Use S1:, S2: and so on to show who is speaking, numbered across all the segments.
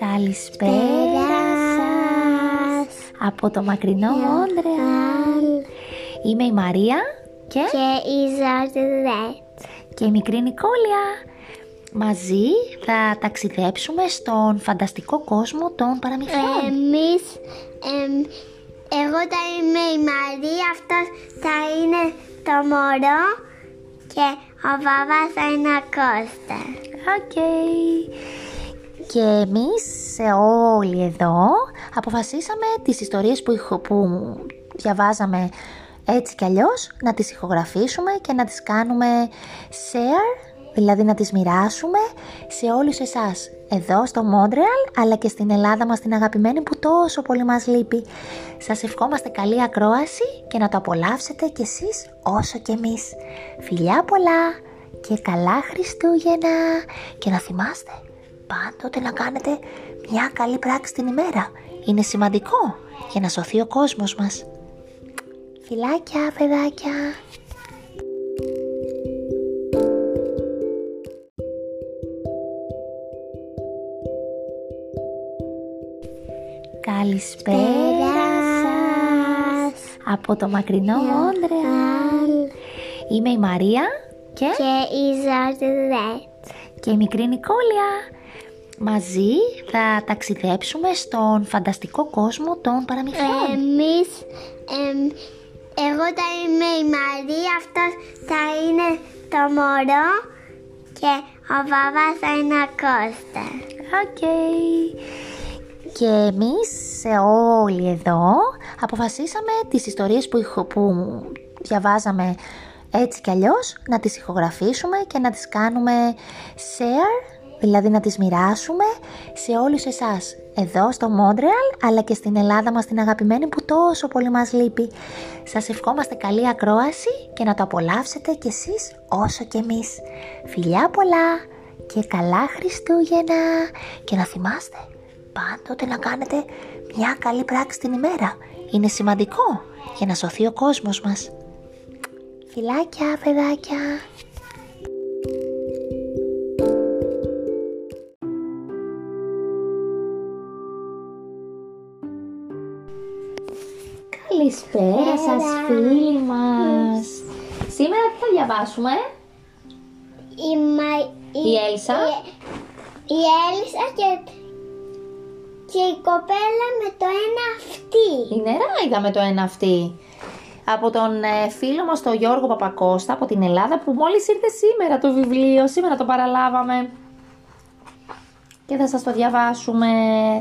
S1: Καλησπέρα σας από το μακρινό Μόντρεαλ. Είμαι η Μαρία και,
S2: Και η Ζαρδετ.
S1: και η μικρή Νικόλια. Μαζί θα ταξιδέψουμε στον φανταστικό κόσμο των παραμυθιών.
S2: Εμείς, εμ, εγώ θα είμαι η Μαρία, αυτός θα είναι το μωρό και ο μπαμπάς θα είναι ο Κώστας.
S1: Οκ. Και εμείς σε όλοι εδώ αποφασίσαμε τις ιστορίες που, ηχο- που διαβάζαμε έτσι κι αλλιώς να τις ηχογραφήσουμε και να τις κάνουμε share, δηλαδή να τις μοιράσουμε σε όλους εσάς εδώ στο Μόντρεαλ αλλά και στην Ελλάδα μας την αγαπημένη που τόσο πολύ μας λείπει. Σας ευχόμαστε καλή ακρόαση και να το απολαύσετε κι εσείς όσο κι εμείς. Φιλιά πολλά και καλά Χριστούγεννα και να θυμάστε πάντοτε να κάνετε μια καλή πράξη την ημέρα. Είναι σημαντικό για να σωθεί ο κόσμος μας. Φιλάκια, παιδάκια. Καλησπέρα σας από το μακρινό Μόντρεαλ. Είμαι η Μαρία και,
S2: Και η Ζαρδετ.
S1: και η μικρή Νικόλια. Μαζί θα ταξιδέψουμε στον φανταστικό κόσμο των παραμυθιών.
S2: Εμείς, εμ, εγώ θα είμαι η Μαρία, αυτός θα είναι το μωρό και ο μπαμπάς θα είναι ο Κώστα.
S1: Οκ. Και εμείς σε όλοι εδώ αποφασίσαμε τις ιστορίες που, ηχο- που διαβάζαμε έτσι κι αλλιώς να τις ηχογραφήσουμε και να τις κάνουμε share, δηλαδή να τις μοιράσουμε σε όλους εσάς εδώ στο Μόντρεαλ αλλά και στην Ελλάδα μας την αγαπημένη που τόσο πολύ μας λείπει. Σας ευχόμαστε καλή ακρόαση και να το απολαύσετε κι εσείς όσο κι εμείς. Φιλιά πολλά και καλά Χριστούγεννα και να θυμάστε πάντοτε να κάνετε μια καλή πράξη την ημέρα. Είναι σημαντικό για να σωθεί ο κόσμος μας. Φιλάκια, παιδάκια. Καλησπέρα σας φίλοι μας. Σήμερα τι θα διαβάσουμε,
S2: Η, Μα...
S1: η Έλσα.
S2: Η, η Έλισσα και, και η κοπέλα με το ένα αυτή.
S1: Η νεράιδα με το ένα αυτή. Από τον ε, φίλο μας τον Γιώργο Παπακώστα από την Ελλάδα που μόλις ήρθε σήμερα το βιβλίο, σήμερα το παραλάβαμε. Και θα σας το διαβάσουμε,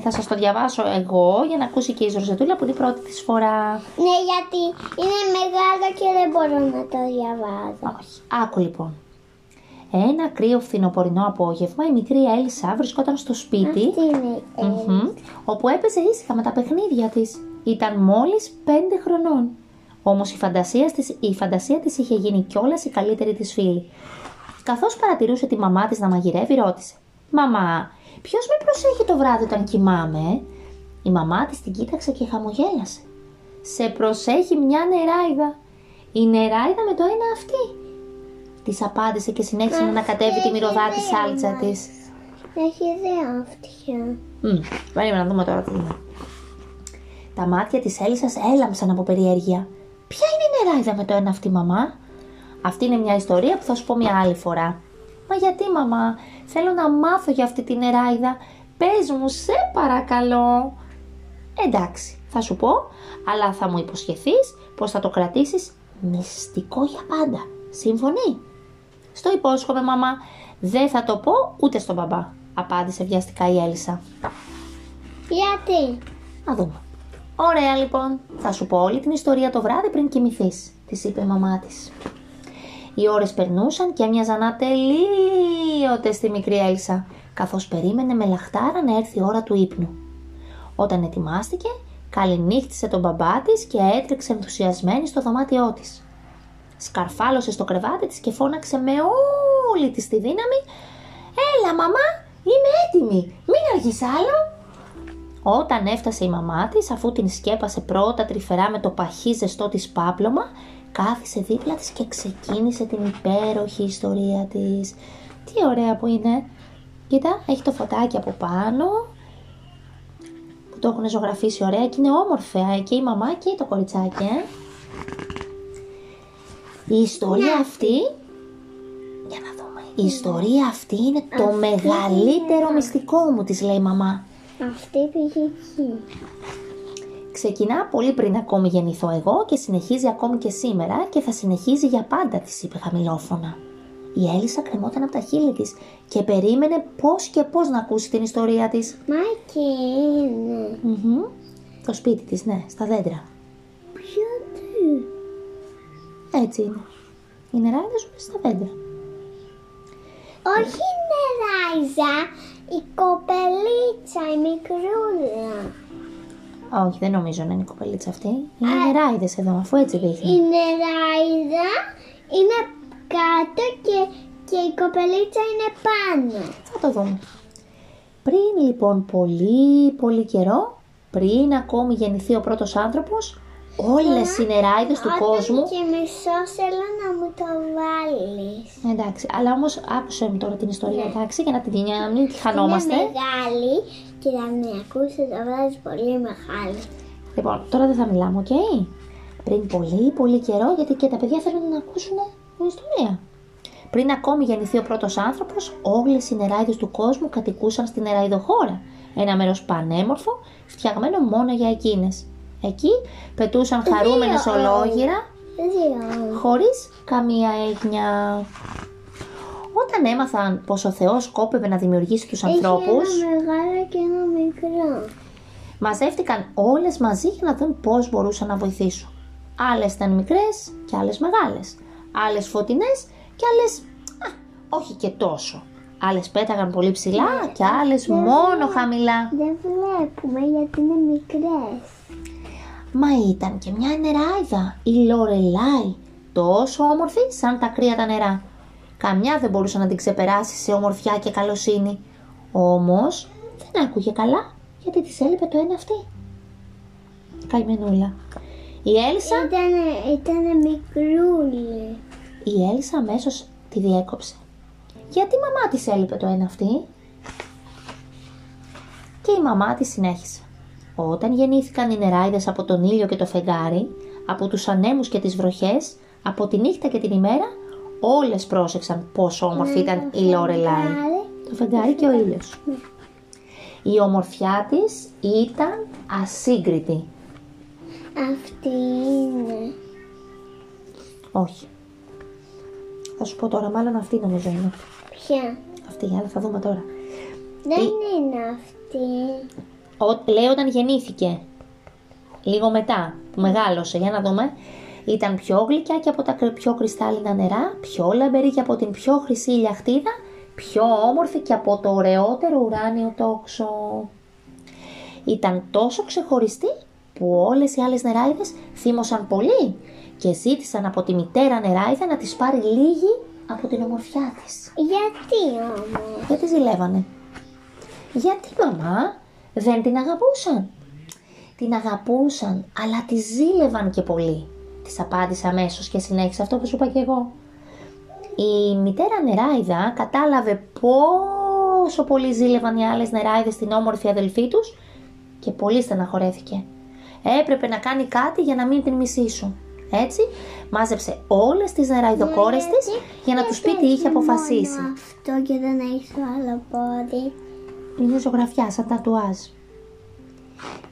S1: θα σας το διαβάσω εγώ για να ακούσει και η Ζωρζετούλα που είναι η πρώτη της φορά.
S2: Ναι, γιατί είναι μεγάλο και δεν μπορώ να το διαβάζω.
S1: Όχι. Άκου λοιπόν. Ένα κρύο φθινοπορεινό απόγευμα η μικρή Έλισσα βρισκόταν στο σπίτι
S2: Αυτή είναι η
S1: Μμμ, όπου έπαιζε ήσυχα με τα παιχνίδια της. Ήταν μόλις πέντε χρονών. Όμως η φαντασία της, η φαντασία της είχε γίνει κιόλας η καλύτερη της φίλη. Καθώς παρατηρούσε τη μαμά της να μαγειρεύει, ρώτησε «Μαμά, ποιος με προσέχει το βράδυ όταν κοιμάμαι» ε;» Η μαμά της την κοίταξε και χαμογέλασε. «Σε προσέχει μια νεράιδα. Η νεράιδα με το ένα αυτή» Της απάντησε και συνέχισε να ανακατεύει τη μυρωδά της σάλτσα της.
S2: Έχει δύο αυτιά.
S1: Μμ, περίμενα να δούμε τώρα τι είναι. Τα μάτια της Έλισσας έλαμψαν από περιέργεια. Ποια είναι η νεράιδα με το ένα αυτή μαμά; Αυτή είναι μια ιστορία που θα σου πω μια άλλη φορά. Μα γιατί μαμά, θέλω να μάθω για αυτή τη νεράιδα. Πες μου, σε παρακαλώ. Εντάξει, θα σου πω, αλλά θα μου υποσχεθείς πως θα το κρατήσεις μυστικό για πάντα. Σύμφωνοι; Στο υπόσχομαι μαμά, δεν θα το πω ούτε στον μπαμπά, απάντησε βιαστικά η Έλισσα.
S2: Γιατί;
S1: Να δούμε. Ωραία λοιπόν, θα σου πω όλη την ιστορία το βράδυ πριν κοιμηθείς, της είπε η μαμά της. Οι ώρες περνούσαν και έμοιαζαν ατελείωτες στη μικρή Έλσα, καθώς περίμενε με λαχτάρα να έρθει η ώρα του ύπνου. Όταν ετοιμάστηκε, καληνύχτησε τον μπαμπά της και έτρεξε ενθουσιασμένη στο δωμάτιό της. Σκαρφάλωσε στο κρεβάτι της και φώναξε με όλη της τη δύναμη «Έλα μαμά, είμαι έτοιμη, μην αργείς άλλο». Όταν έφτασε η μαμά της, αφού την σκέπασε πρώτα τρυφερά με το παχύ ζεστό της πάπλωμα, κάθισε δίπλα της και ξεκίνησε την υπέροχη ιστορία της. Τι ωραία που είναι. Κοίτα, έχει το φωτάκι από πάνω Το έχουν ζωγραφίσει ωραία και είναι όμορφα και η μαμά και το κοριτσάκι, ε. Η ιστορία αυτή, για να δούμε, η ιστορία αυτή είναι το μεγαλύτερο μυστικό μου, της λέει η μαμά.
S2: Αυτή πήγε εκεί.
S1: Ξεκινά πολύ πριν ακόμη γεννηθώ εγώ και συνεχίζει ακόμη και σήμερα και θα συνεχίζει για πάντα, της είπε χαμηλόφωνα. Η Έλισσα κρεμόταν από τα χείλη της και περίμενε πώς και πώς να ακούσει την ιστορία της.
S2: Μα και είναι.
S1: Μμμ. Το σπίτι της, ναι, στα δέντρα.
S2: Γιατί.
S1: Έτσι είναι. Οι νεράιδες ζουν στα δέντρα.
S2: Όχι η νεράιζα, η κοπελίτσα, η μικρούλα.
S1: Όχι, δεν νομίζω να είναι η κοπελίτσα αυτή. Είναι νεράιδες εδώ, αφού έτσι
S2: Η
S1: δείχνει.
S2: νεράιδα είναι κάτω και, και η κοπελίτσα είναι πάνω.
S1: Θα το δούμε. Πριν λοιπόν πολύ πολύ καιρό, πριν ακόμη γεννηθεί ο πρώτος άνθρωπος, όλες οι νεράιδες του
S2: Όταν
S1: κόσμου...
S2: και μισός θέλω να μου το βάλεις.
S1: Εντάξει, αλλά όμως άκουσε μου τώρα την ιστορία,
S2: Ναι.
S1: εντάξει, για να την να μην τη χανόμαστε.
S2: Είναι μεγάλη και θα με ακούσει το βράδυ πολύ μεγάλη.
S1: Λοιπόν, τώρα δεν θα μιλάμε, οκ; Πριν πολύ πολύ καιρό, γιατί και τα παιδιά θέλουν να ακούσουν την ιστορία. Πριν ακόμη γεννηθεί ο πρώτος άνθρωπος, όλες οι νεράιδες του κόσμου κατοικούσαν στην νεραιδοχώρα. Ένα μέρος πανέμορφο, φτιαγμένο μόνο για εκείνες. Εκεί πετούσαν χαρούμενες
S2: Δύο.
S1: ολόγυρα,
S2: Δύο.
S1: χωρίς καμία έγνοια. Όταν έμαθαν πως ο Θεός σκόπευε να δημιουργήσει τους ανθρώπους,
S2: Έχει ένα μεγάλο και ένα μικρό.
S1: μαζεύτηκαν όλες μαζί για να δουν πώς μπορούσαν να βοηθήσουν. Άλλες ήταν μικρές και άλλες μεγάλες. Άλλες φωτεινές και άλλες α, όχι και τόσο. Άλλες πέταγαν πολύ ψηλά και άλλες μόνο χαμηλά.
S2: Δεν βλέπουμε γιατί είναι μικρές.
S1: Μα ήταν και μια νεράιδα, η Λορελάι, τόσο όμορφη σαν τα κρύα τα νερά. Καμιά δεν μπορούσε να την ξεπεράσει σε ομορφιά και καλοσύνη. Όμως δεν άκουγε καλά γιατί της έλειπε το ένα αυτή. Καημενούλα. Η Έλσα,
S2: Ήτανε, ήτανε μικρούλη.
S1: η Έλσα αμέσως τη διέκοψε. Γιατί η μαμά της έλειπε το ένα αυτή; Και η μαμά της συνέχισε. Όταν γεννήθηκαν οι νεράιδες από τον ήλιο και το φεγγάρι, από τους ανέμους και τις βροχές, από τη νύχτα και την ημέρα, όλες πρόσεξαν πόσο όμορφη ήταν η Λόρελάι. Το φεγγάρι και ο ήλιος. Η ομορφιά της ήταν ασύγκριτη.
S2: Αυτή είναι.
S1: Όχι. Θα σου πω τώρα, μάλλον αυτή νομίζω είναι.
S2: Ποια;
S1: Αυτή, αλλά θα δούμε τώρα.
S2: Δεν
S1: Η-
S2: είναι αυτή.
S1: Ο, λέει όταν γεννήθηκε. Λίγο μετά που μεγάλωσε, για να δούμε. Ήταν πιο γλυκιά και από τα κρυ- πιο κρυστάλλινα νερά, πιο λαμπερή και από την πιο χρυσή ηλιαχτίδα, πιο όμορφη και από το ωραιότερο ουράνιο τόξο. Ήταν τόσο ξεχωριστή που όλες οι άλλες νεράιδες θύμωσαν πολύ και ζήτησαν από τη μητέρα νεράιδα να της πάρει λίγη από την ομορφιά της.
S2: Γιατί όμως;
S1: Δεν τη ζηλεύανε. Γιατί μαμά δεν την αγαπούσαν; Την αγαπούσαν, αλλά τη ζήλευαν και πολύ. Της απάντησα αμέσως και συνέχισε αυτό που σου είπα και εγώ. Η μητέρα νεράιδα κατάλαβε πόσο πολύ ζήλευαν οι άλλες νεράιδες την όμορφη αδελφή τους και πολύ στεναχωρέθηκε. Έπρεπε να κάνει κάτι για να μην την μισήσουν. Έτσι, μάζεψε όλες τις νεραϊδοκόρες της για να τους πει τι είχε αποφασίσει.
S2: Μόνο αυτό και δεν έχει το άλλο πόδι.
S1: Είναι ζωγραφιά, σαν τατουάζ.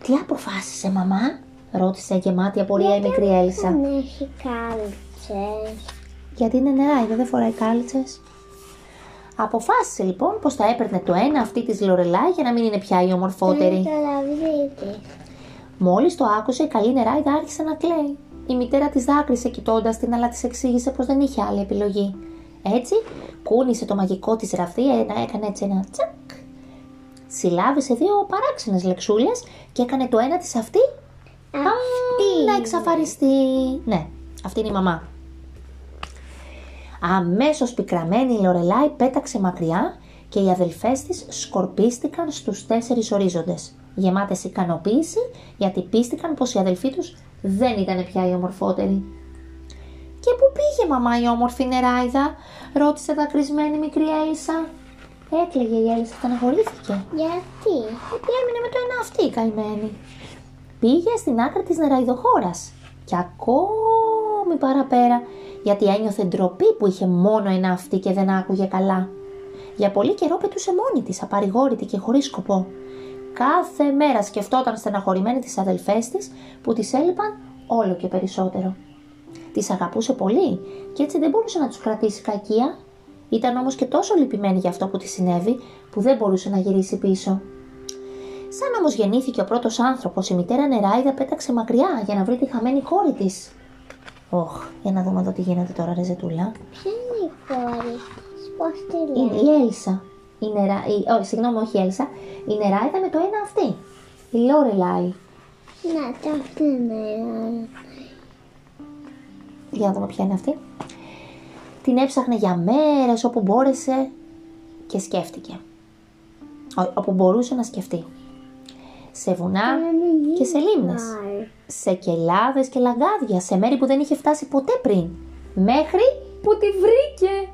S1: Τι αποφάσισε μαμά, ρώτησε γεμάτη απορία η μικρή Έλισσα.
S2: Δεν έχει κάλτσες.
S1: Γιατί είναι νεράιδα, δεν φοράει κάλτσες. Αποφάσισε λοιπόν πως θα έπαιρνε το ένα αυτή της Λορελάι για να μην είναι πια η
S2: Είναι
S1: ομορφότερη.
S2: το λαβρί της.
S1: Μόλις το άκουσε η καλή νεράιδα άρχισε να κλαίει. Η μητέρα της δάκρυσε κοιτώντας την αλλά της εξήγησε πως δεν είχε άλλη επιλογή. Έτσι κούνησε το μαγικό της ραφτή, ένα, έκανε έτσι ένα τσακ. Συλλάβησε δύο παράξενες λεξούλες και έκανε το ένα της αυτή
S2: Αυτή.
S1: να εξαφαριστεί. Ναι, αυτή είναι η μαμά. Αμέσως πικραμένη η Λορελάι πέταξε μακριά και οι αδελφές της σκορπίστηκαν στους τέσσερις ορίζοντες, γεμάτες ικανοποίηση γιατί πίστηκαν πως η αδελφή τους δεν ήταν πια η ομορφότερη. «Και πού πήγε μαμά η όμορφη νεράιδα» ρώτησε δακρυσμένη η μικρή Έλισσα. Έκλαιγε η Έλισσα, στεναχωρήθηκε.
S2: Γιατί;
S1: Γιατί έμεινε με το ένα αυτή η καημένη. Πήγε στην άκρη της νεραϊδοχώρας και ακόμη παραπέρα γιατί ένιωθε ντροπή που είχε μόνο ένα αυτή και δεν άκουγε καλά. Για πολύ καιρό πετούσε μόνη της, απαρηγόρητη και χωρίς σκοπό. Κάθε μέρα σκεφτόταν στεναχωρημένη τις αδελφές της που τις έλειπαν όλο και περισσότερο. Τις αγαπούσε πολύ και έτσι δεν μπορούσε να τους κρατήσει κακία. Ήταν όμως και τόσο λυπημένη για αυτό που της συνέβη που δεν μπορούσε να γυρίσει πίσω. Σαν όμως γεννήθηκε ο πρώτος άνθρωπος, η μητέρα Νεράιδα πέταξε μακριά για να βρει τη χαμένη κόρη της. Ωχ, για να δούμε εδώ τι γίνεται τώρα, ρε Ζετούλα.
S2: Ποια είναι η κόρη της, πώς τη
S1: Είναι
S2: λέει.
S1: η Έλισσα. Η νερά... η... Όχι, συγγνώμη, όχι η Έλισσα. Η Νεράιδα με το ένα αυτή. Η Λόρελάι.
S2: Να, το αυτή είναι.
S1: Για να δούμε ποια είναι αυτή. Την έψαχνε για μέρες όπου μπόρεσε και σκέφτηκε. Ό- όπου μπορούσε να σκεφτεί. Σε βουνά και σε λίμνες. Σε κελάδες και λαγκάδια, σε μέρη που δεν είχε φτάσει ποτέ πριν. Μέχρι που τη βρήκε.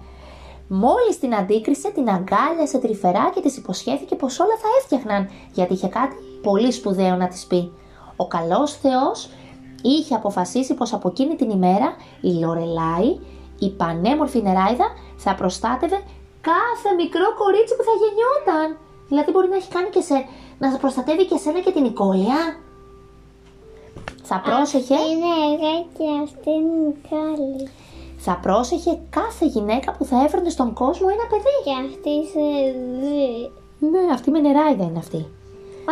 S1: Μόλις την αντίκρισε, την αγκάλιασε τρυφερά και της υποσχέθηκε πως όλα θα έφτιαχναν, γιατί είχε κάτι πολύ σπουδαίο να της πει. Ο καλός Θεός είχε αποφασίσει πως από εκείνη την ημέρα η Λορελάη, η πανέμορφη νεράιδα, θα προστάτευε κάθε μικρό κορίτσι που θα γεννιόταν. Δηλαδή μπορεί να έχει κάνει και σε, να προστατεύει και σένα και την Νικόλια. Θα πρόσεχε,
S2: Είναι εγώ και αυτή είναι η Νικόλη.
S1: θα πρόσεχε κάθε γυναίκα που θα έφερνε στον κόσμο ένα παιδί.
S2: Και αυτή σε δει.
S1: Ναι, αυτή με νεράιδα είναι αυτή.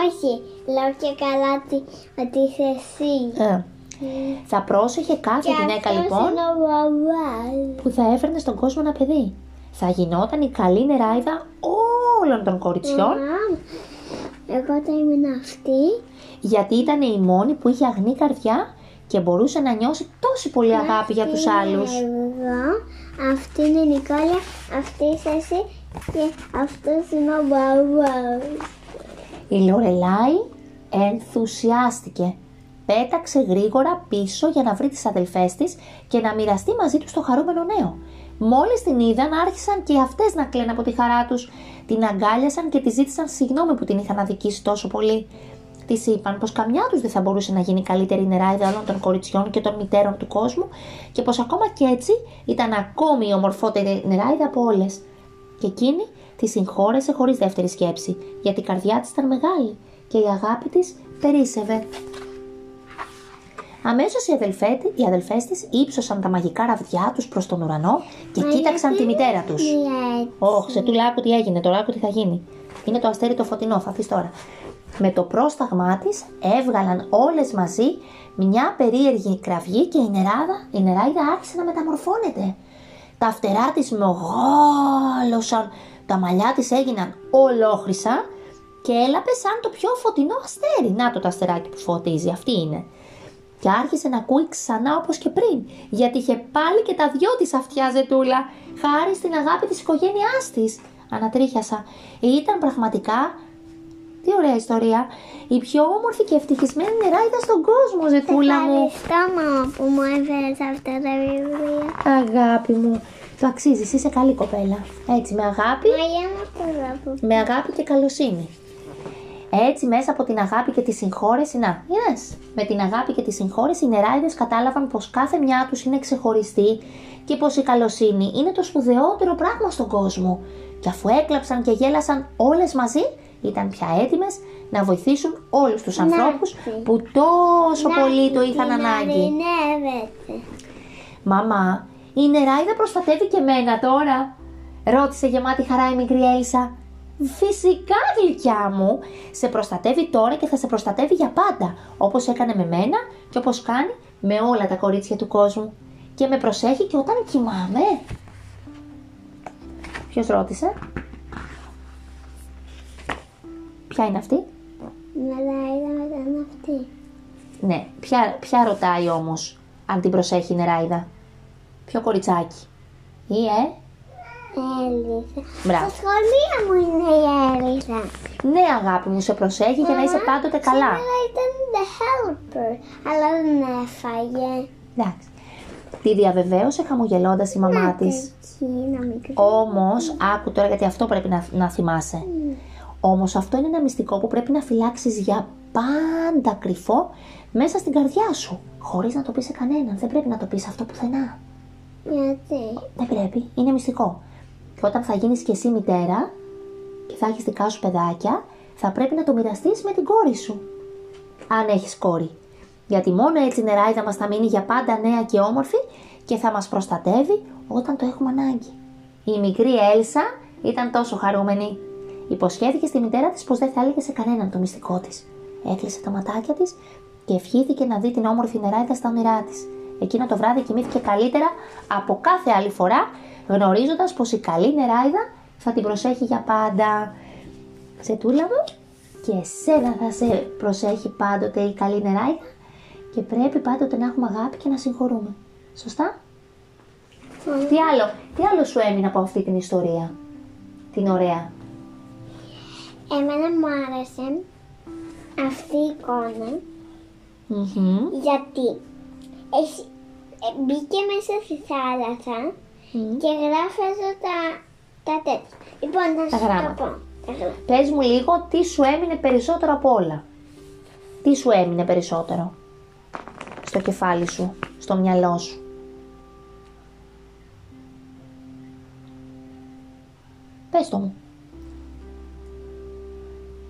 S2: Όχι, λέω και καλά ότι, ότι είσαι εσύ.
S1: Ε, θα πρόσεχε κάθε γυναίκα
S2: αυτός
S1: λοιπόν
S2: είναι ο μπαμπάς.
S1: που θα έφερνε στον κόσμο ένα παιδί. Θα γινόταν η καλή νεράιδα όλων των κοριτσιών
S2: Μαμά, Εγώ θα ήμουν αυτή.
S1: γιατί ήταν η μόνη που είχε αγνή καρδιά και μπορούσε να νιώσει τόση πολύ αγάπη για τους
S2: Αυτή είμαι
S1: άλλους.
S2: Εγώ, αυτή είναι η Νικόλια, αυτή είσαι εσύ και αυτός είναι ο μπαμπάς.
S1: Η Λορελάη ενθουσιάστηκε. Πέταξε γρήγορα πίσω για να βρει τις αδελφές της και να μοιραστεί μαζί τους το χαρούμενο νέο. Μόλις την είδαν άρχισαν και αυτές να κλαίνουν από τη χαρά τους. Την αγκάλιασαν και τη ζήτησαν συγγνώμη που την είχαν αδικήσει τόσο πολύ. Της είπαν πως καμιά τους δεν θα μπορούσε να γίνει καλύτερη νεράιδα όλων των κοριτσιών και των μητέρων του κόσμου και πως ακόμα και έτσι ήταν ακόμη η ομορφότερη νεράιδα από όλες. Και εκείνη τη συγχώρεσε χωρίς δεύτερη σκέψη, γιατί η καρδιά της ήταν μεγάλη και η αγάπη της περίσευε. Αμέσως οι, αδελφέ, οι αδελφές της ύψωσαν τα μαγικά ραβδιά τους προς τον ουρανό και κοίταξαν τη μητέρα τους. Ωχ, σε τούλα άκου τι έγινε τώρα, άκου τι θα γίνει. Είναι το αστέρι το φωτεινό, θα δεις τώρα. Με το πρόσταγμά της έβγαλαν όλες μαζί μια περίεργη κραυγή και η νεράδα, η νεράιδα άρχισε να μεταμορφώνεται. Τα φτερά της μεγάλωσαν, τα μαλλιά της έγιναν ολόχρυσα και έλαπε σαν το πιο φωτεινό αστέρι. Να το το αστεράκι που φωτίζει, αυτή είναι. Και άρχισε να ακούει ξανά όπως και πριν, γιατί είχε πάλι και τα δυο της αυτιά ζετούλα, χάρη στην αγάπη της οικογένειάς της. Ανατρίχιασα. Ήταν πραγματικά, τι ωραία ιστορία, η πιο όμορφη και ευτυχισμένη νεράιδα στον κόσμο, ζετούλα μου.
S2: Ευχαριστώ μαμά που μου έφερες αυτά τα βιβλία.
S1: Αγάπη μου, το αξίζεις, είσαι καλή κοπέλα. Έτσι, με αγάπη,
S2: Μα για να το δω.
S1: με αγάπη και καλοσύνη. Έτσι, μέσα από την αγάπη και τη συγχώρεση, να, yes. με την αγάπη και τη συγχώρεση, οι νεράιδες κατάλαβαν πως κάθε μια τους είναι ξεχωριστή και πως η καλοσύνη είναι το σπουδαιότερο πράγμα στον κόσμο. Και αφού έκλαψαν και γέλασαν όλες μαζί, ήταν πια έτοιμες να βοηθήσουν όλους τους ανθρώπους που τόσο πολύ το είχαν ανάγκη.
S2: Ειρηνεύεται.
S1: Μαμά, η νεράιδα προστατεύει και μένα τώρα. Ρώτησε γεμάτη χαρά η μικρή Έλισσα. Φυσικά γλυκιά μου, σε προστατεύει τώρα και θα σε προστατεύει για πάντα, όπως έκανε με μένα και όπως κάνει με όλα τα κορίτσια του κόσμου. Και με προσέχει και όταν κοιμάμαι. Ποιος ρώτησε; Ποια είναι αυτή;
S2: Μελάιδα ήταν αυτή.
S1: Ναι, ποια, ποια ρωτάει όμως αν την προσέχει η νεράιδα; Ποιο κοριτσάκι; Ή ε,
S2: Έλισσα.
S1: Μπράβο.
S2: Στα σχολεία μου είναι η Έλισσα.
S1: Ναι, αγάπη μου, σε προσέχει για να είσαι πάντοτε καλά.
S2: Σήμερα ήταν the helper, αλλά δεν έφαγε.
S1: Εντάξει. Τη διαβεβαίωσε χαμογελώντας η μαμά της.
S2: Εκεί, ένα μικρό.
S1: Όμως, άκου τώρα γιατί αυτό πρέπει να, να θυμάσαι. Όμως αυτό είναι ένα μυστικό που πρέπει να φυλάξεις για πάντα κρυφό μέσα στην καρδιά σου. Χωρίς να το πεις σε κανέναν. Δεν πρέπει να το πεις αυτό πουθενά.
S2: Γιατί;
S1: Δεν πρέπει. Είναι μυστικό. Και όταν θα γίνεις και εσύ μητέρα και θα έχεις δικά σου παιδάκια, θα πρέπει να το μοιραστείς με την κόρη σου. Αν έχεις κόρη. Γιατί μόνο έτσι η νεράιδα μας θα μείνει για πάντα νέα και όμορφη και θα μας προστατεύει όταν το έχουμε ανάγκη. Η μικρή Έλσα ήταν τόσο χαρούμενη. Υποσχέθηκε στη μητέρα της πως δεν θα έλεγε σε κανέναν το μυστικό της. Έκλεισε τα ματάκια της και ευχήθηκε να δει την όμορφη νεράιδα στα όνειρά της. Εκείνο το βράδυ κοιμήθηκε καλύτερα από κάθε άλλη φορά, γνωρίζοντας πως η καλή νεράιδα θα την προσέχει για πάντα. Σε τούλαβο και εσένα θα σε προσέχει πάντοτε η καλή νεράιδα και πρέπει πάντοτε να έχουμε αγάπη και να συγχωρούμε. Σωστά; Τι άλλο, τι άλλο σου έμεινε από αυτή την ιστορία, την ωραία;
S2: Εμένα μου άρεσε αυτή η εικόνα
S1: Μμμ.
S2: γιατί έχει, ε, μπήκε μέσα στη θάλασσα
S1: Μμμ.
S2: και γράφει εδώ τα, τα τέτοια. Λοιπόν, να
S1: Τα
S2: σου το
S1: γράμματα.
S2: πω. Τα γράμματα.
S1: Πες μου λίγο τι σου έμεινε περισσότερο από όλα. Τι σου έμεινε περισσότερο στο κεφάλι σου, στο μυαλό σου; Πες το μου.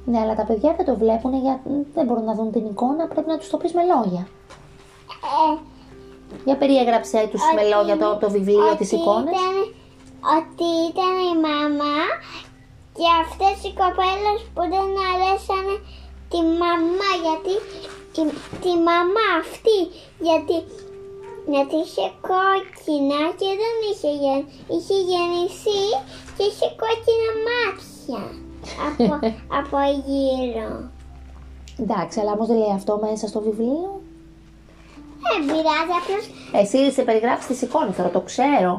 S1: Ναι, αλλά τα παιδιά δεν το βλέπουν γιατί δεν μπορούν να δουν την εικόνα, πρέπει να τους το πεις με λόγια.
S2: Ε,
S1: Για περιέγραψέ τους με
S2: Ότι-
S1: λόγια το, το βιβλίο, τις
S2: ότι
S1: εικόνες.
S2: Ήταν, ότι ήταν η μαμά και αυτές οι κοπέλες που δεν αρέσανε τη μαμά γιατί τη, τη μαμά αυτή γιατί γιατί είχε κόκκινα και δεν είχε, γεν, είχε γεννηθεί και είχε κόκκινα μάτια από, από γύρω.
S1: Εντάξει, αλλά όμως δεν λέει αυτό μέσα στο βιβλίο.
S2: Δεν πειράζει απλώς
S1: Εσύ σε περιγράφεις τις εικόνες, τώρα το ξέρω.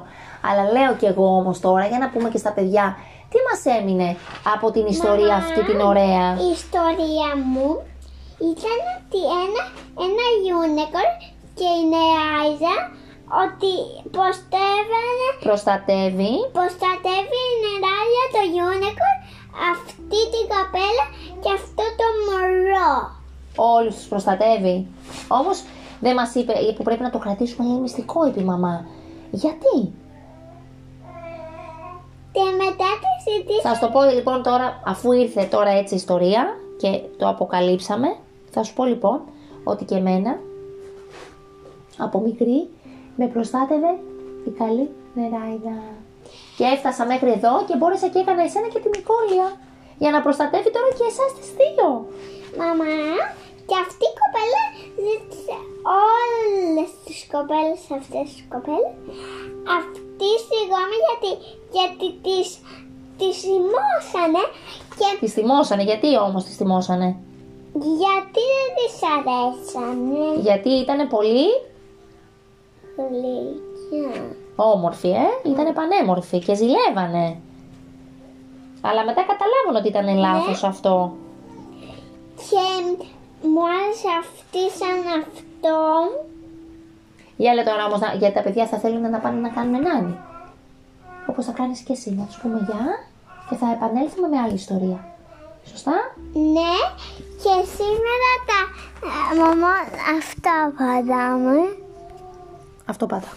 S1: Αλλά λέω κι εγώ όμως τώρα, για να πούμε και στα παιδιά, τι μας έμεινε από την ιστορία
S2: Μαμά,
S1: αυτή την ωραία;
S2: Η ιστορία μου ήταν ότι ένα, ένα unicorn και η νεάιζα ότι προστεύανε,
S1: Προστατεύει.
S2: προστατεύει η νεράιδα το unicorn αυτή την καπέλα και αυτό το μωρό.
S1: Όλους τους προστατεύει. Όμως δεν μας είπε, που πρέπει να το κρατήσουμε λέει μυστικό, είπε η μαμά. Γιατί;
S2: Και μετά τη συζήτηση
S1: Θα σου το πω λοιπόν τώρα, αφού ήρθε τώρα έτσι η ιστορία και το αποκαλύψαμε, θα σου πω λοιπόν ότι και εμένα από μικρή με προστάτευε η καλή νεράιδα. Και έφτασα μέχρι εδώ και μπόρεσα και έκανα εσένα και την Νικόλια για να προστατεύει τώρα και εσάς τις δύο.
S2: Μαμά, και αυτή η κοπέλα ζήτησε όλες τις κοπέλες αυτές τις κοπέλες αυτή συγγνώμη γιατί, γιατί τις, τις θυμώσανε και
S1: Τις θυμώσανε, γιατί όμως τις θυμώσανε;
S2: γιατί δεν τις αρέσανε
S1: Γιατί ήταν πολύ
S2: γλυκιά.
S1: όμορφοι, ε; Ήταν πανέμορφοι και ζηλεύανε. Αλλά μετά καταλάβουν ότι ήταν λάθος αυτό.
S2: Και μου άρεσε αυτή σαν αυτό
S1: Για λέει τώρα όμως, να- γιατί τα παιδιά θα θέλουν να πάνε να κάνουν νάνι. Όπως θα κάνεις και εσύ, να τους πούμε γεια και θα επανέλθουμε με άλλη ιστορία. Σωστά;
S2: ναι και σήμερα τα μαμά αυτό πατάμε.
S1: Αυτό πάτα.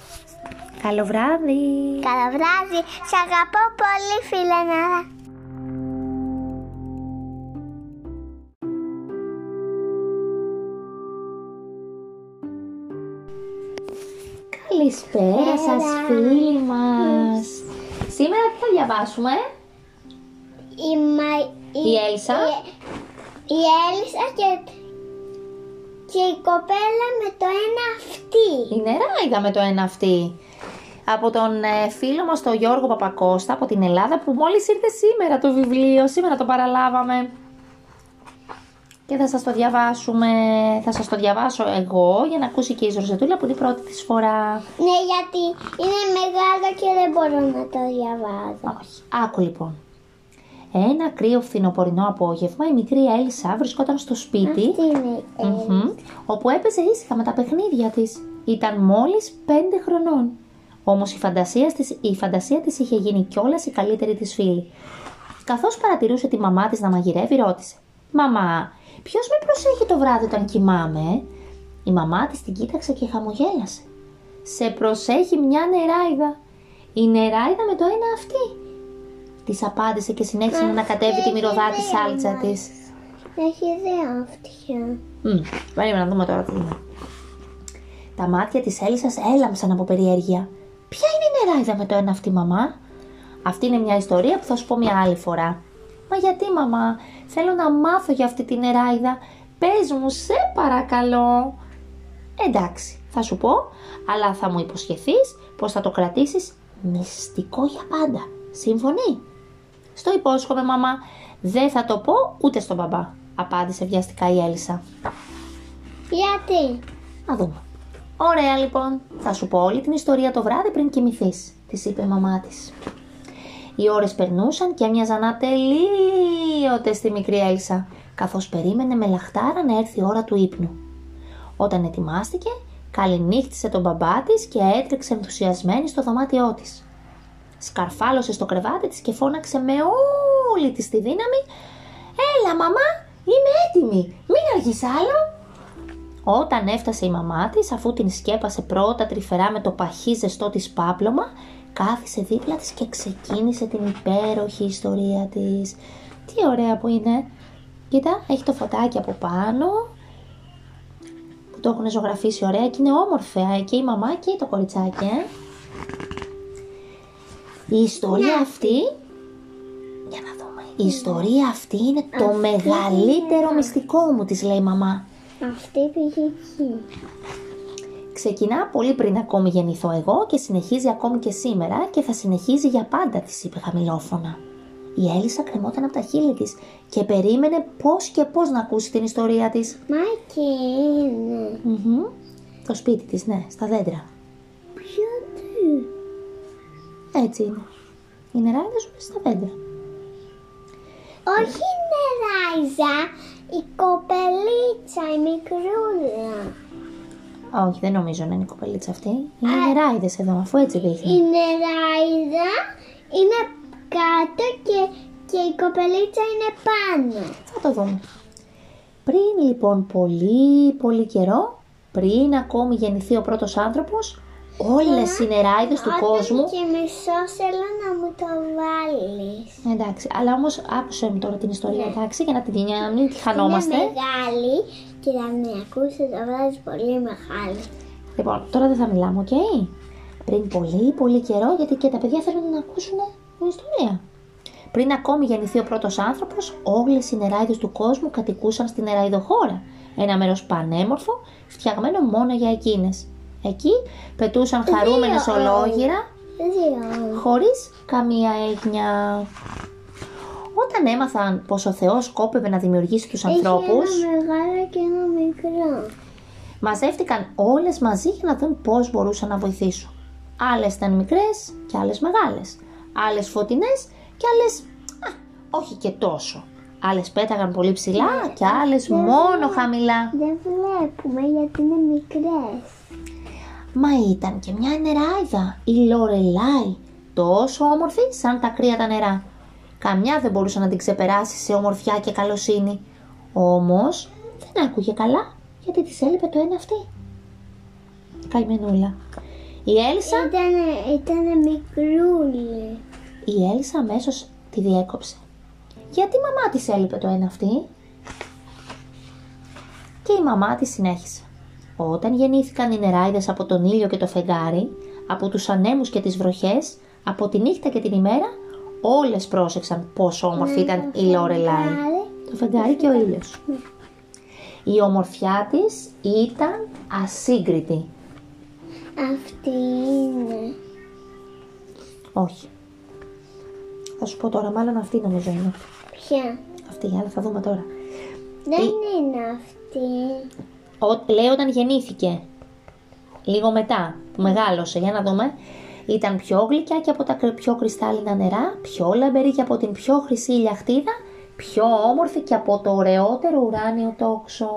S1: Καλό βράδυ.
S2: Καλό βράδυ. Σ' αγαπώ πολύ φίλε Νάρα.
S1: Καλησπέρα σας
S2: Καλησπέρα.
S1: φίλοι μας. Σήμερα τι θα διαβάσουμε,
S2: Η, Μα...
S1: η Έλσα.
S2: Η, η Έλισσα και... και η κοπέλα με το ένα αυτή.
S1: Η νεράιδα με το ένα αυτή. Από τον ε, φίλο μας τον Γιώργο Παπακώστα από την Ελλάδα που μόλις ήρθε σήμερα το βιβλίο, σήμερα το παραλάβαμε. Και θα σας το διαβάσουμε, θα σας το διαβάσω εγώ για να ακούσει και η Ζωρζετούλα που είναι η πρώτη της φορά.
S2: Ναι, γιατί είναι μεγάλο και δεν μπορώ να το διαβάζω.
S1: Όχι. Άκου λοιπόν. Ένα κρύο φθινοπορεινό απόγευμα η μικρή Έλισσα βρισκόταν στο σπίτι
S2: Αυτή είναι η
S1: Μμμ. όπου έπαιζε ήσυχα με τα παιχνίδια της. Ήταν μόλις πέντε χρονών. Όμως η φαντασία της, η φαντασία της είχε γίνει κιόλας η καλύτερη της φίλη. Καθώς παρατηρούσε τη μαμά της να μαγειρεύει, ρώτησε «Μαμά, ποιος με προσέχει το βράδυ όταν κοιμάμαι» ε;» Η μαμά της την κοίταξε και χαμογέλασε. «Σε προσέχει μια νεράιδα. Η νεράιδα με το ένα αυτή». Της απάντησε και συνέχισε να ανακατεύει τη μυρωδάτη σάλτσα της.
S2: Έχει δύο αυτιά.
S1: Μμ, περίμενα να δούμε τώρα τι είναι. Τα μάτια της Έλισσας έλαμψαν από περιέργεια. Ποια είναι η νεράιδα με το ένα αυτή μαμά; Αυτή είναι μια ιστορία που θα σου πω μια άλλη φορά. Μα γιατί μαμά, θέλω να μάθω για αυτή τη νεράιδα. Πες μου, σε παρακαλώ. Εντάξει, θα σου πω, αλλά θα μου υποσχεθείς πως θα το κρατήσεις μυστικό για πάντα. Σύμφωνοι; Στο υπόσχομαι μαμά, δεν θα το πω ούτε στον μπαμπά, απάντησε βιαστικά η Έλισσα.
S2: Γιατί;
S1: Να δούμε. Ωραία λοιπόν, θα σου πω όλη την ιστορία το βράδυ πριν κοιμηθείς, της είπε η μαμά της. Οι ώρες περνούσαν και έμοιαζαν να τελείωτες στη μικρή Έλσα, καθώς περίμενε με λαχτάρα να έρθει η ώρα του ύπνου. Όταν ετοιμάστηκε, καληνύχτησε τον μπαμπά της και έτρεξε ενθουσιασμένη στο δωμάτιό της. Σκαρφάλωσε στο κρεβάτι της και φώναξε με όλη της τη δύναμη «Έλα μαμά, είμαι έτοιμη, μην αργείς άλλο». Όταν έφτασε η μαμά της, αφού την σκέπασε πρώτα τρυφερά με το παχύ ζεστό της πάπλωμα, κάθισε δίπλα της και ξεκίνησε την υπέροχη ιστορία της. Τι ωραία που είναι. Κοίτα, έχει το φωτάκι από πάνω, που το έχουν ζωγραφίσει ωραία και είναι όμορφα και η μαμά και το κοριτσάκι, ε. Η ιστορία αυτή, για να δούμε, η ιστορία αυτή είναι το
S2: Αυτή
S1: μεγαλύτερο
S2: είναι.
S1: μυστικό μου, της λέει η μαμά.
S2: Αυτή πήγε εκεί.
S1: Ξεκινά πολύ πριν ακόμη γεννηθώ εγώ και συνεχίζει ακόμη και σήμερα και θα συνεχίζει για πάντα, της είπε χαμηλόφωνα. Η Έλισσα κρεμόταν από τα χείλη της και περίμενε πώς και πώς να ακούσει την ιστορία της.
S2: Μα εκεί είναι.
S1: Μμμ. Το σπίτι της, ναι, στα δέντρα.
S2: Ποιο τι;
S1: Έτσι είναι. Οι νεράιδες ζουν στα δέντρα.
S2: Όχι η νεράιζα, η κοπελίτσα, η μικρούλα.
S1: Όχι, δεν νομίζω να είναι η κοπελίτσα αυτή. Είναι οι νεράιδες εδώ, αφού έτσι
S2: Η
S1: δείχνει.
S2: νεράιδα είναι κάτω και, και η κοπελίτσα είναι πάνω.
S1: Θα το δούμε. Πριν λοιπόν πολύ πολύ καιρό, πριν ακόμη γεννηθεί ο πρώτος άνθρωπος, όλες οι νεράιδες του
S2: Όταν
S1: κόσμου
S2: και μισός θέλω να μου το βάλεις.
S1: Εντάξει, αλλά όμως άκουσε μου τώρα την ιστορία,
S2: Ναι.
S1: εντάξει, για να, την, για να μην τη χανόμαστε.
S2: Είναι μεγάλη και θα με ακούσει το βράδυ πολύ μεγάλη.
S1: Λοιπόν, τώρα δεν θα μιλάμε, οκ; Πριν πολύ, πολύ καιρό, γιατί και τα παιδιά θέλουν να ακούσουν την ιστορία. Πριν ακόμη γεννηθεί ο πρώτος άνθρωπος, όλες οι νεράιδες του κόσμου κατοικούσαν στην νεραϊδοχώρα. Ένα μέρος πανέμορφο, φτιαγμένο μόνο για εκείνες. Εκεί πετούσαν χαρούμενε
S2: Δύο
S1: ολόγυρα,
S2: Δύο.
S1: χωρίς καμία έγνοια. Όταν έμαθαν πως ο Θεός κόπευε να δημιουργήσει τους ανθρώπους,
S2: Έχει ένα μεγάλο και ένα μικρό.
S1: μαζεύτηκαν όλες μαζί για να δουν πώς μπορούσαν να βοηθήσουν. Άλλες ήταν μικρές και άλλες μεγάλες. Άλλες φωτεινές και άλλες, α, όχι και τόσο. Άλλες πέταγαν πολύ ψηλά και άλλες μόνο χαμηλά.
S2: Δεν βλέπουμε γιατί είναι μικρές.
S1: Μα ήταν και μια νεράιδα, η Λορελάι, τόσο όμορφη σαν τα κρύα τα νερά. Καμιά δεν μπορούσε να την ξεπεράσει σε ομορφιά και καλοσύνη. Όμως δεν άκουγε καλά γιατί της έλειπε το ένα αυτή. Καημενούλα. Η Έλσα,
S2: Ήτανε, ήτανε μικρούλη.
S1: η Έλσα αμέσως τη διέκοψε. Γιατί η μαμά της έλειπε το ένα αυτή; Και η μαμά της συνέχισε. Όταν γεννήθηκαν οι νεράιδες από τον ήλιο και το φεγγάρι, από τους ανέμους και τις βροχές, από τη νύχτα και την ημέρα, όλες πρόσεξαν πόσο όμορφη ήταν η Λόρελάι. Το φεγγάρι και ο ήλιος. Η ομορφιά της ήταν ασύγκριτη.
S2: Αυτή είναι.
S1: Όχι. Θα σου πω τώρα, μάλλον αυτή νομίζω είναι.
S2: Ποια;
S1: Αυτή, αλλά θα δούμε τώρα.
S2: Δεν
S1: Τι;
S2: είναι αυτή.
S1: Ο, λέει όταν γεννήθηκε. Λίγο μετά που μεγάλωσε, για να δούμε. Ήταν πιο γλυκιά και από τα κρυ- πιο κρυστάλλινα νερά, πιο λαμπερή και από την πιο χρυσή ηλιαχτίδα, πιο όμορφη και από το ωραιότερο ουράνιο τόξο.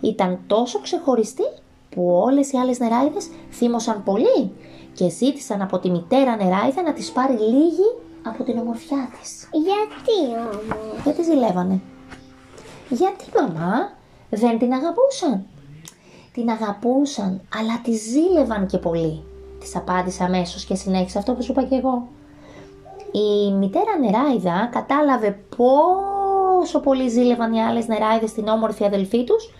S1: Ήταν τόσο ξεχωριστή που όλες οι άλλες νεράιδες θύμωσαν πολύ και ζήτησαν από τη μητέρα νεράιδα να τις πάρει λίγη από την ομορφιά της.
S2: Γιατί όμως;
S1: Γιατί ζηλεύανε. Γιατί μαμά δεν την αγαπούσαν; Την αγαπούσαν, αλλά τη ζήλευαν και πολύ. Της απάντησα αμέσως και συνέχισε αυτό που σου είπα και εγώ. Η μητέρα νεράιδα κατάλαβε πόσο πολύ ζήλευαν οι άλλες νεράιδες την όμορφη αδελφή τους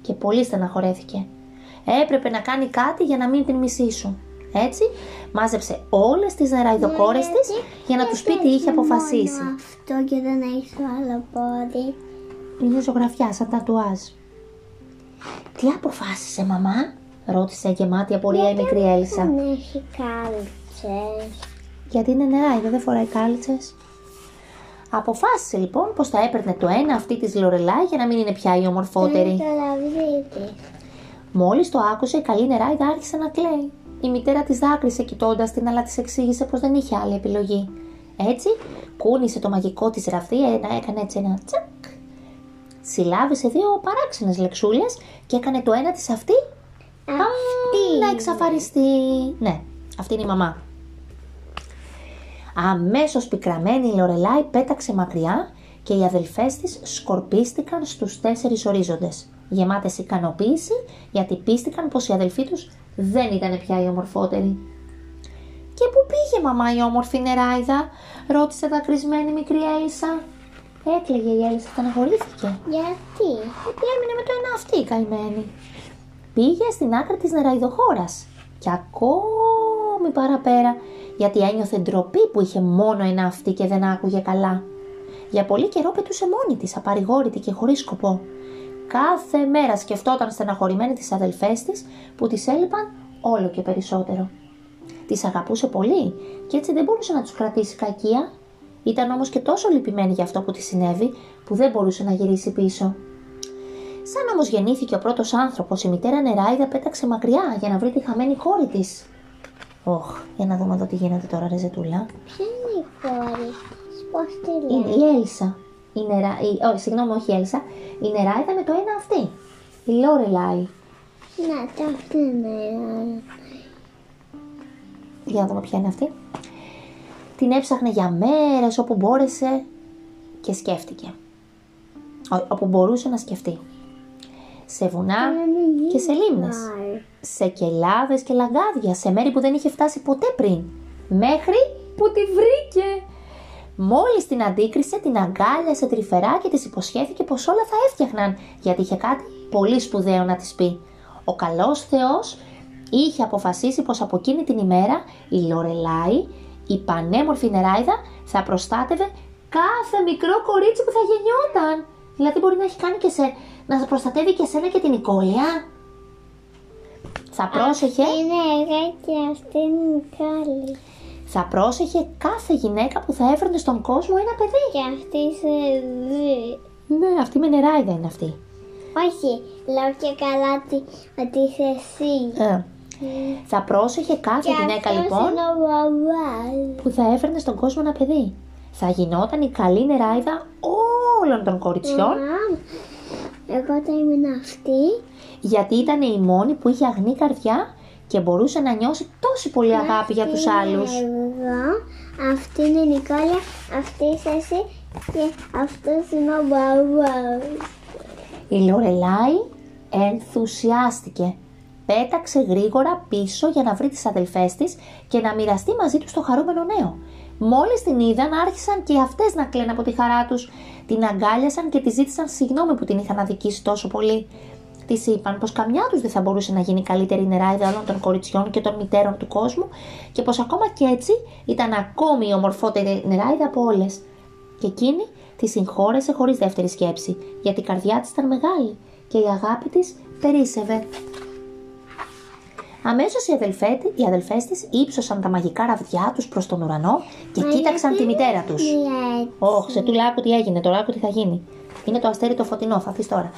S1: και πολύ στεναχωρέθηκε. Έπρεπε να κάνει κάτι για να μην την μισήσουν. Έτσι, μάζεψε όλες τις νεραϊδοκόρες της για να τους πει τι είχε αποφασίσει.
S2: Αυτό και δεν έχει άλλο πόδι.
S1: Είναι ζωγραφιά σαν τατουάζ. Τι αποφάσισε μαμά, ρώτησε γεμάτη απορία η μικρή Έλισσα.
S2: Δεν έχει κάλτσες.
S1: Γιατί είναι νεράιδα, δεν φοράει κάλτσες. Αποφάσισε λοιπόν πως θα έπαιρνε το ένα αυτή της Λορελάι για να μην είναι πια η
S2: Είναι
S1: ομορφότερη.
S2: το λαβδί της.
S1: Μόλις το άκουσε, η καλή νεράιδα άρχισε να κλαίει. Η μητέρα της δάκρυσε κοιτώντας την, αλλά της εξήγησε πως δεν είχε άλλη επιλογή. Έτσι, κούνησε το μαγικό της ραβδί, ένα, έκανε έτσι ένα τσακ. Συλλάβησε δύο παράξενες λεξούλες και έκανε το ένα της αυτή
S2: Αυτή.
S1: να εξαφανιστεί. Ναι, αυτή είναι η μαμά. Αμέσως πικραμένη η Λορελάι πέταξε μακριά και οι αδελφές της σκορπίστηκαν στους τέσσερις ορίζοντες, γεμάτες ικανοποίηση γιατί πίστηκαν πως οι αδελφοί τους δεν ήταν πια οι ομορφότεροι. «Και πού πήγε μαμά η όμορφη νεράιδα» ρώτησε δακρυσμένη η μικρή Έλισσα. Έκλαιγε η Έλισσα, στεναχωρήθηκε.
S2: Γιατί;
S1: Γιατί έμεινε με το ένα αυτή η καημένη. Πήγε στην άκρη της νεραϊδοχώρας και ακόμη παραπέρα γιατί ένιωθε ντροπή που είχε μόνο ένα αυτή και δεν άκουγε καλά. Για πολύ καιρό πετούσε μόνη της, απαρηγόρητη και χωρίς σκοπό. Κάθε μέρα σκεφτόταν στεναχωρημένη τις αδελφές της που τις έλειπαν όλο και περισσότερο. Τις αγαπούσε πολύ και έτσι δεν μπορούσε να τους κρατήσει κακία. Ήταν όμως και τόσο λυπημένη για αυτό που της συνέβη που δεν μπορούσε να γυρίσει πίσω. Σαν όμως γεννήθηκε ο πρώτος άνθρωπος, η μητέρα Νεράιδα πέταξε μακριά για να βρει τη χαμένη κόρη της. Ωχ, για να δούμε εδώ τι γίνεται τώρα, ρε Ζετούλα.
S2: Ποια είναι η κόρη της; Πώς τη
S1: Είναι
S2: λέει;
S1: η Έλσα. Η νερά... η... Όχι, συγγνώμη, όχι η Έλσα. Η Νεράιδα με το ένα αυτή. Η Λόρελάι.
S2: Να, το αυτή είναι.
S1: Για να δούμε ποια είναι αυτή. Την έψαχνε για μέρες όπου μπόρεσε και σκέφτηκε. Ό- όπου μπορούσε να σκεφτεί. Σε βουνά και σε λίμνες. σε κελάδες και λαγκάδια, σε μέρη που δεν είχε φτάσει ποτέ πριν. Μέχρι που τη βρήκε. Μόλις την αντίκρισε, την αγκάλιασε τρυφερά και της υποσχέθηκε πως όλα θα έφτιαχναν, γιατί είχε κάτι πολύ σπουδαίο να της πει. Ο καλός Θεός είχε αποφασίσει πως από εκείνη την ημέρα η Λορελάι, η πανέμορφη νεράιδα, θα προστάτευε κάθε μικρό κορίτσι που θα γεννιόταν. Δηλαδή μπορεί να έχει κάνει και σε, να προστατεύει και σένα και την Νικόλια. Θα πρόσεχε,
S2: Είναι εγώ και αυτή είναι η κάλλη.
S1: θα πρόσεχε κάθε γυναίκα που θα έφερνε στον κόσμο ένα παιδί.
S2: Και αυτή σε δει.
S1: Ναι, αυτή με νεράιδα είναι αυτή.
S2: Όχι, λέω και καλά ότι, ότι είσαι εσύ.
S1: Ε, θα πρόσεχε κάθε
S2: Και
S1: γυναίκα
S2: αυτός
S1: λοιπόν
S2: είναι ο μπαμπάς.
S1: που θα έφερνε στον κόσμο ένα παιδί. Θα γινόταν η καλή νεράιδα όλων των κοριτσιών
S2: Μαμ, Εγώ θα ήμουν αυτή.
S1: γιατί ήταν η μόνη που είχε αγνή καρδιά και μπορούσε να νιώσει τόση πολύ αγάπη για τους
S2: Αυτή
S1: άλλους.
S2: είναι Εγώ, αυτή είναι η Νικόλια, αυτή είσαι εσύ και αυτός είναι ο μπαμπάς.
S1: Η Λορελάι ενθουσιάστηκε. Πέταξε γρήγορα πίσω για να βρει τις αδελφές της και να μοιραστεί μαζί τους το χαρούμενο νέο. Μόλις την είδαν άρχισαν και αυτές να κλαίνουν από τη χαρά τους. Την αγκάλιασαν και τη ζήτησαν συγγνώμη που την είχαν αδικήσει τόσο πολύ. Της είπαν πως καμιά τους δεν θα μπορούσε να γίνει καλύτερη νεράιδα όλων των κοριτσιών και των μητέρων του κόσμου και πως ακόμα και έτσι ήταν ακόμη η ομορφότερη νεράιδα από όλες. Και εκείνη τη συγχώρεσε χωρίς δεύτερη σκέψη, γιατί η καρδιά της ήταν μεγάλη και η αγάπη της περίσευε. Αμέσως οι, αδελφέ, οι αδελφές της ύψωσαν τα μαγικά ραβδιά τους προς τον ουρανό και κοίταξαν τη μητέρα τους.
S2: Ναι,
S1: Όχι, σε τούλα άκου τι έγινε, τώρα άκου τι θα γίνει. Είναι το αστέρι το φωτεινό, θα δεις τώρα.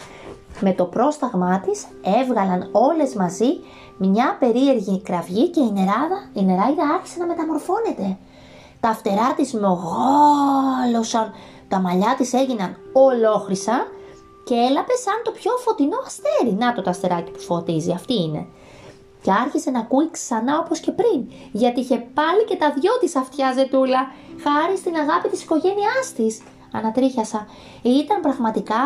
S1: Με το πρόσταγμά της έβγαλαν όλες μαζί μια περίεργη κραυγή και η νεράδα, η νεράιδα άρχισε να μεταμορφώνεται. Τα φτερά της μεγάλωσαν, τα μαλλιά της έγιναν ολόχρυσα και έλαπε σαν το πιο φωτεινό αστέρι. Να το το αστεράκι που φωτίζει, αυτή είναι. Και άρχισε να ακούει ξανά όπως και πριν, γιατί είχε πάλι και τα δυο της αυτιά ζετούλα, χάρη στην αγάπη της οικογένειάς της. Ανατρίχιασα. Ήταν πραγματικά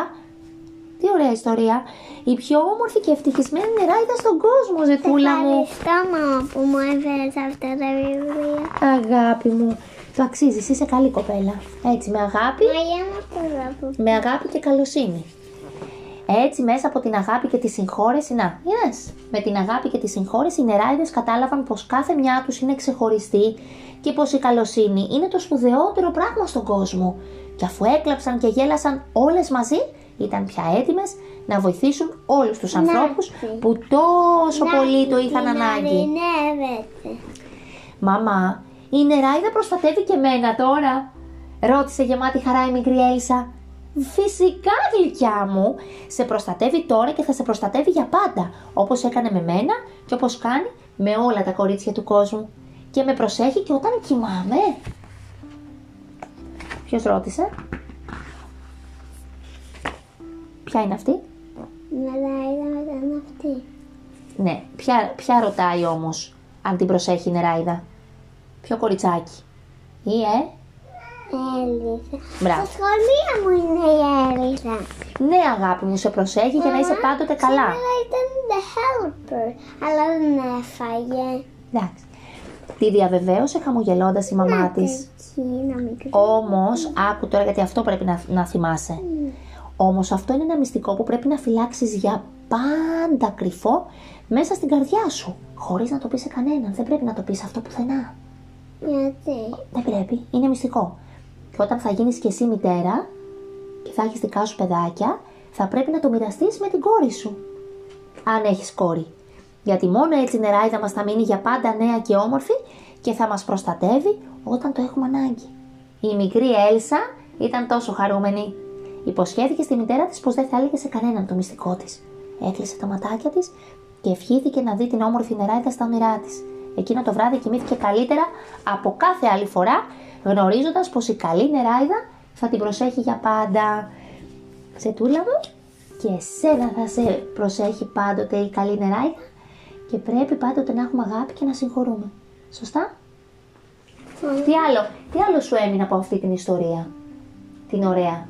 S1: τι ωραία ιστορία. Η πιο όμορφη και ευτυχισμένη νεράιδα στον κόσμο, Ζετούλα μου.
S2: Ευχαριστώ μαμά που μου έφερες αυτά τα βιβλία.
S1: Αγάπη μου. Το αξίζεις, είσαι καλή κοπέλα. Έτσι, με αγάπη,
S2: Μα για να το δω.
S1: με αγάπη και καλοσύνη. Έτσι, μέσα από την αγάπη και τη συγχώρεση, να, yes. με την αγάπη και τη συγχώρεση, οι νεράιδες κατάλαβαν πως κάθε μια τους είναι ξεχωριστή και πως η καλοσύνη είναι το σπουδαιότερο πράγμα στον κόσμο. Και αφού έκλαψαν και γέλασαν όλες μαζί, ήταν πια έτοιμες να βοηθήσουν όλους τους ανθρώπους που τόσο πολύ το είχαν
S2: Την
S1: ανάγκη.
S2: ειρηνεύεται.
S1: Μαμά, η νεράιδα προστατεύει και μένα τώρα. Ρώτησε γεμάτη χαρά η μικρή Έλσα. Φυσικά γλυκιά μου, σε προστατεύει τώρα και θα σε προστατεύει για πάντα, όπως έκανε με μένα και όπως κάνει με όλα τα κορίτσια του κόσμου. Και με προσέχει και όταν κοιμάμαι. Ποιος ρώτησε; Ποια είναι αυτή;
S2: Νεράιδα ήταν αυτή.
S1: Ναι, ποια, ποια ρωτάει όμως αν την προσέχει η νεράιδα; Ποιο κοριτσάκι; Ή ε,
S2: Έλισσα.
S1: Μπράβο.
S2: Στα σχολεία μου είναι η Έλισσα.
S1: Ναι, αγάπη μου, σε προσέχει για να είσαι
S2: Μαμά,
S1: πάντοτε καλά.
S2: Σήμερα ήταν the helper, αλλά δεν έφαγε.
S1: Εντάξει. Τη διαβεβαίωσε χαμογελώντας η μαμά της.
S2: Εκεί να μικρή.
S1: Όμως, άκου τώρα γιατί αυτό πρέπει να, να θυμάσαι. Όμως αυτό είναι ένα μυστικό που πρέπει να φυλάξεις για πάντα κρυφό μέσα στην καρδιά σου. Χωρίς να το πεις σε κανέναν. Δεν πρέπει να το πεις αυτό πουθενά.
S2: Γιατί;
S1: Δεν πρέπει. Είναι μυστικό. Και όταν θα γίνεις και εσύ μητέρα και θα έχεις δικά σου παιδάκια, θα πρέπει να το μοιραστείς με την κόρη σου. Αν έχεις κόρη. Γιατί μόνο έτσι η νεράιδα μας θα μείνει για πάντα νέα και όμορφη και θα μας προστατεύει όταν το έχουμε ανάγκη. Η μικρή Έλσα ήταν τόσο χαρούμενη. Υποσχέθηκε στη μητέρα της πως δεν θα έλεγε σε κανέναν το μυστικό της. Έκλεισε τα ματάκια της και ευχήθηκε να δει την όμορφη νεράιδα στα όνειρά της. Εκείνο το βράδυ κοιμήθηκε καλύτερα από κάθε άλλη φορά, γνωρίζοντας πως η καλή νεράιδα θα την προσέχει για πάντα. Ζετούλα μου, και εσένα θα σε προσέχει πάντοτε η καλή νεράιδα και πρέπει πάντοτε να έχουμε αγάπη και να συγχωρούμε. Σωστά; Τι άλλο, τι άλλο σου έμεινε από αυτή την ιστορία, την ωραία;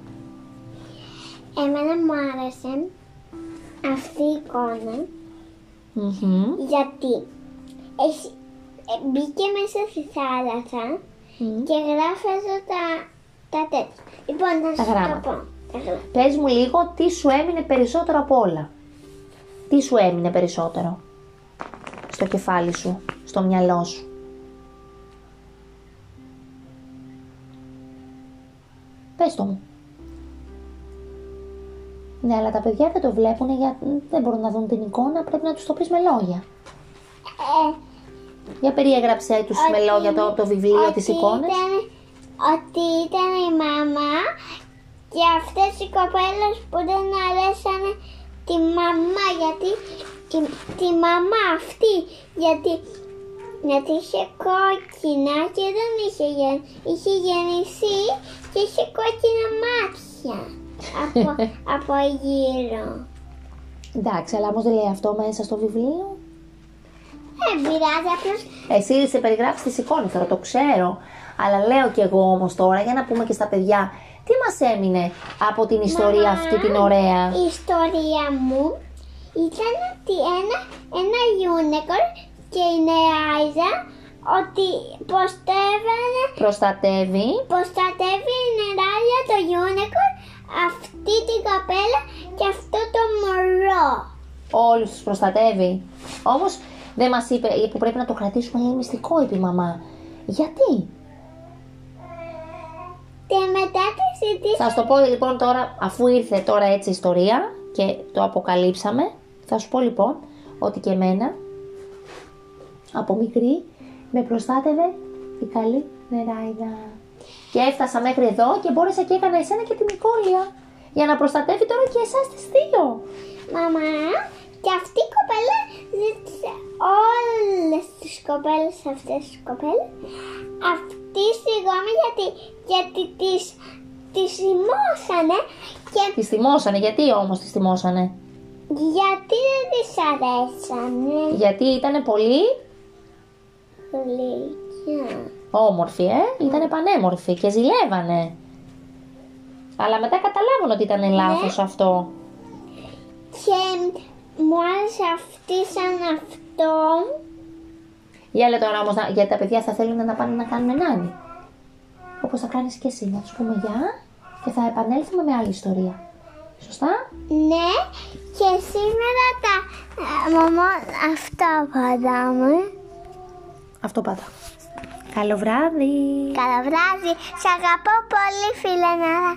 S2: Εμένα μου άρεσε αυτή η εικόνα
S1: Μμμ.
S2: γιατί έχει, ε, μπήκε μέσα στη θάλασσα
S1: Μμ.
S2: Και γράφει εδώ τα, τα τέτοια. Λοιπόν, θα
S1: Τα
S2: σου το
S1: γράμματα.
S2: πω. Τα γράμματα.
S1: Πες μου λίγο τι σου έμεινε περισσότερο από όλα. Τι σου έμεινε περισσότερο στο κεφάλι σου, στο μυαλό σου; Πες το μου. Ναι, αλλά τα παιδιά δεν το βλέπουν γιατί δεν μπορούν να δουν την εικόνα, πρέπει να τους το πεις με λόγια.
S2: Ε,
S1: Για περιέγραψέ τους με
S2: Ότι-
S1: λόγια το, το βιβλίο
S2: ότι
S1: της εικόνας.
S2: ήταν- ότι ήταν η μαμά και αυτές οι κοπέλες που δεν αρέσανε τη μαμά γιατί τη, τη μαμά αυτή γιατί γιατί είχε κόκκινα και δεν είχε, γεν, είχε γεννηθεί και είχε κόκκινα μάτια από, από γύρω.
S1: Εντάξει, αλλά όμως δεν λέει αυτό μέσα στο βιβλίο.
S2: Δεν πειράζει, απλώς
S1: Εσύ σε περιγράφεις τις εικόνες τώρα, το ξέρω. Αλλά λέω κι εγώ όμως τώρα, για να πούμε και στα παιδιά, τι μας έμεινε από την ιστορία
S2: Μαμά,
S1: αυτή την ωραία;
S2: Η ιστορία μου ήταν ότι ένα, ένα unicorn και η νεράιζα ότι προστεύανε,
S1: Προστατεύει.
S2: προστατεύει η νεράιζα το unicorn αυτή την καπέλα και αυτό το μωρό.
S1: Όλους τους προστατεύει. Όμως δεν μας είπε που πρέπει να το κρατήσουμε είναι μυστικό, είπε η μαμά. Γιατί;
S2: Και μετά τη συζήτηση
S1: Θα σου το πω λοιπόν τώρα, αφού ήρθε τώρα έτσι η ιστορία και το αποκαλύψαμε, θα σου πω λοιπόν ότι και εμένα από μικρή με προστάτευε η καλή νεράιδα. Και έφτασα μέχρι εδώ και μπόρεσα και έκανα εσένα και την Νικόλια για να προστατεύει τώρα και εσάς τις δύο.
S2: Μαμά, και αυτή η κοπέλα ζήτησε όλες τις κοπέλες αυτές τις κοπέλες αυτή συγγνώμη γιατί, γιατί τις Τη θυμώσανε και
S1: Τη θυμώσανε. Γιατί όμως τη θυμώσανε;
S2: γιατί δεν της αρέσανε.
S1: Γιατί ήταν πολύ
S2: Γλυκιά.
S1: όμορφη, ε; Ήταν πανέμορφη και ζηλεύανε. Αλλά μετά καταλάβανε ότι ήταν λάθος αυτό.
S2: Και μου άρεσε αυτή σαν αυτό.
S1: Για λέει τώρα όμως, να- γιατί τα παιδιά θα θέλουν να πάνε να κάνουν νάνι. Όπως θα κάνεις και εσύ, να τους πούμε γεια και θα επανέλθουμε με άλλη ιστορία. Σωστά;
S2: Ναι, και σήμερα τα ε, μαμά αυτά πατάμε.
S1: Αυτό πάντα. Καλό βράδυ.
S2: Καλό βράδυ. Σ' αγαπώ πολύ φίλε Νάρα.